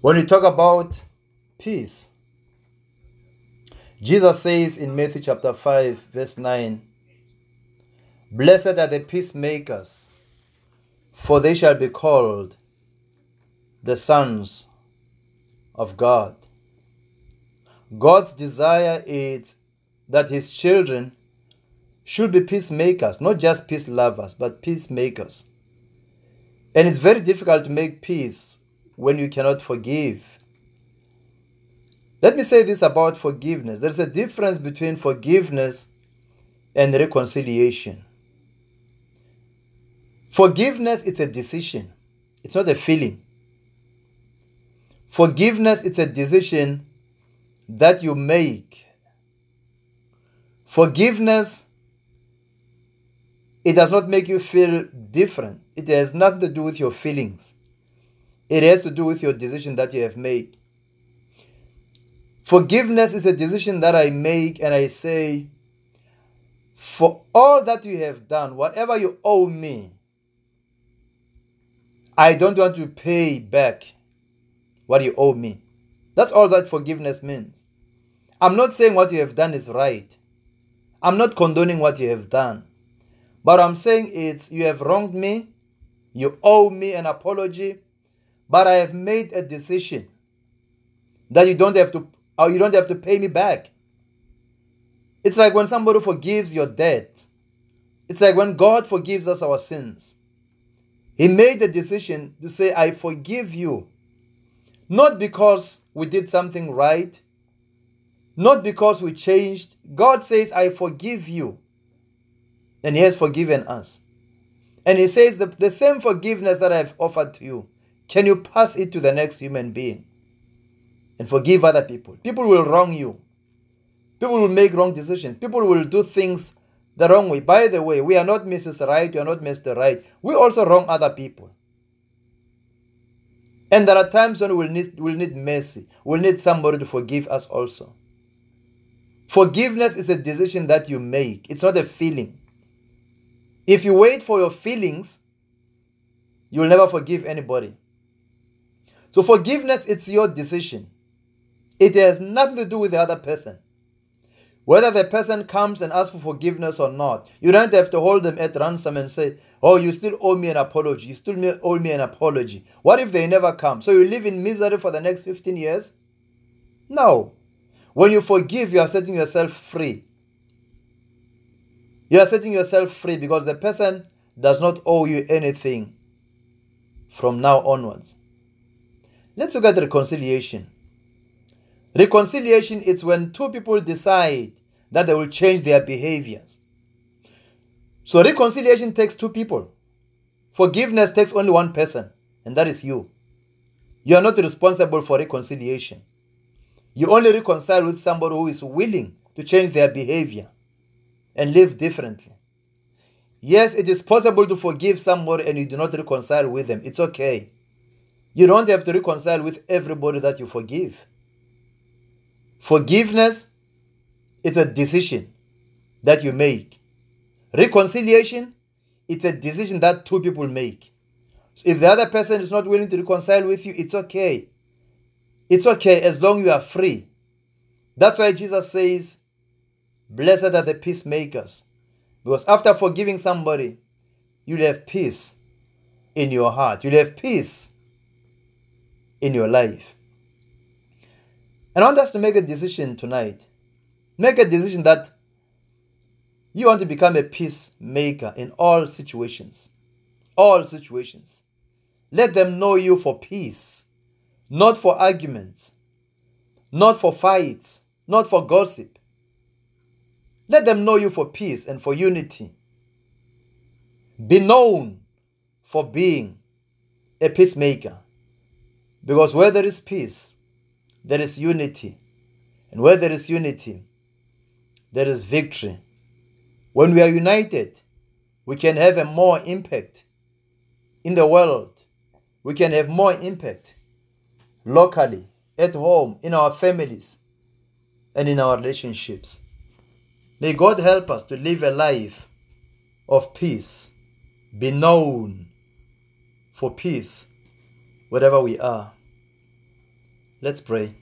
When we talk about peace, Jesus says in Matthew chapter 5, verse 9, Blessed are the peacemakers, for they shall be called the sons of God. God's desire is that his children should be peacemakers, not just peace lovers, but peacemakers. And it's very difficult to make peace when you cannot forgive. Let me say this about forgiveness there's a difference between forgiveness and reconciliation. Forgiveness it's a decision. It's not a feeling. Forgiveness it's a decision that you make. Forgiveness it does not make you feel different. It has nothing to do with your feelings. It has to do with your decision that you have made. Forgiveness is a decision that I make and I say, for all that you have done, whatever you owe me, I don't want to pay back what you owe me. That's all that forgiveness means. I'm not saying what you have done is right. I'm not condoning what you have done. But I'm saying it's you have wronged me, you owe me an apology, but I have made a decision that you don't have to or you don't have to pay me back. It's like when somebody forgives your debt. It's like when God forgives us our sins. He made the decision to say, I forgive you. Not because we did something right, not because we changed. God says, I forgive you. And He has forgiven us. And He says, the, the same forgiveness that I've offered to you, can you pass it to the next human being? and forgive other people. People will wrong you. People will make wrong decisions. People will do things the wrong way. By the way, we are not Mrs. Right, we are not Mr. Right. We also wrong other people. And there are times when we'll need, we'll need mercy. We'll need somebody to forgive us also. Forgiveness is a decision that you make, it's not a feeling. If you wait for your feelings, you'll never forgive anybody. So forgiveness, it's your decision. It has nothing to do with the other person. Whether the person comes and asks for forgiveness or not, you don't have to hold them at ransom and say, Oh, you still owe me an apology. You still owe me an apology. What if they never come? So you live in misery for the next 15 years? No. When you forgive, you are setting yourself free. You are setting yourself free because the person does not owe you anything from now onwards. Let's look at reconciliation. Reconciliation is when two people decide that they will change their behaviors. So reconciliation takes two people. Forgiveness takes only one person, and that is you. You are not responsible for reconciliation. You only reconcile with somebody who is willing to change their behavior and live differently. Yes, it is possible to forgive somebody and you do not reconcile with them. It's okay. You don't have to reconcile with everybody that you forgive. Forgiveness is a decision that you make. Reconciliation it's a decision that two people make. So if the other person is not willing to reconcile with you, it's okay. It's okay as long you are free. That's why Jesus says, Blessed are the peacemakers. Because after forgiving somebody, you'll have peace in your heart. You'll have peace in your life. And I want us to make a decision tonight. Make a decision that you want to become a peacemaker in all situations. All situations. Let them know you for peace, not for arguments, not for fights, not for gossip. Let them know you for peace and for unity. Be known for being a peacemaker. Because where there is peace, there is unity. And where there is unity, there is victory. When we are united, we can have a more impact in the world. We can have more impact locally, at home, in our families, and in our relationships. May God help us to live a life of peace, be known for peace wherever we are. Let's pray.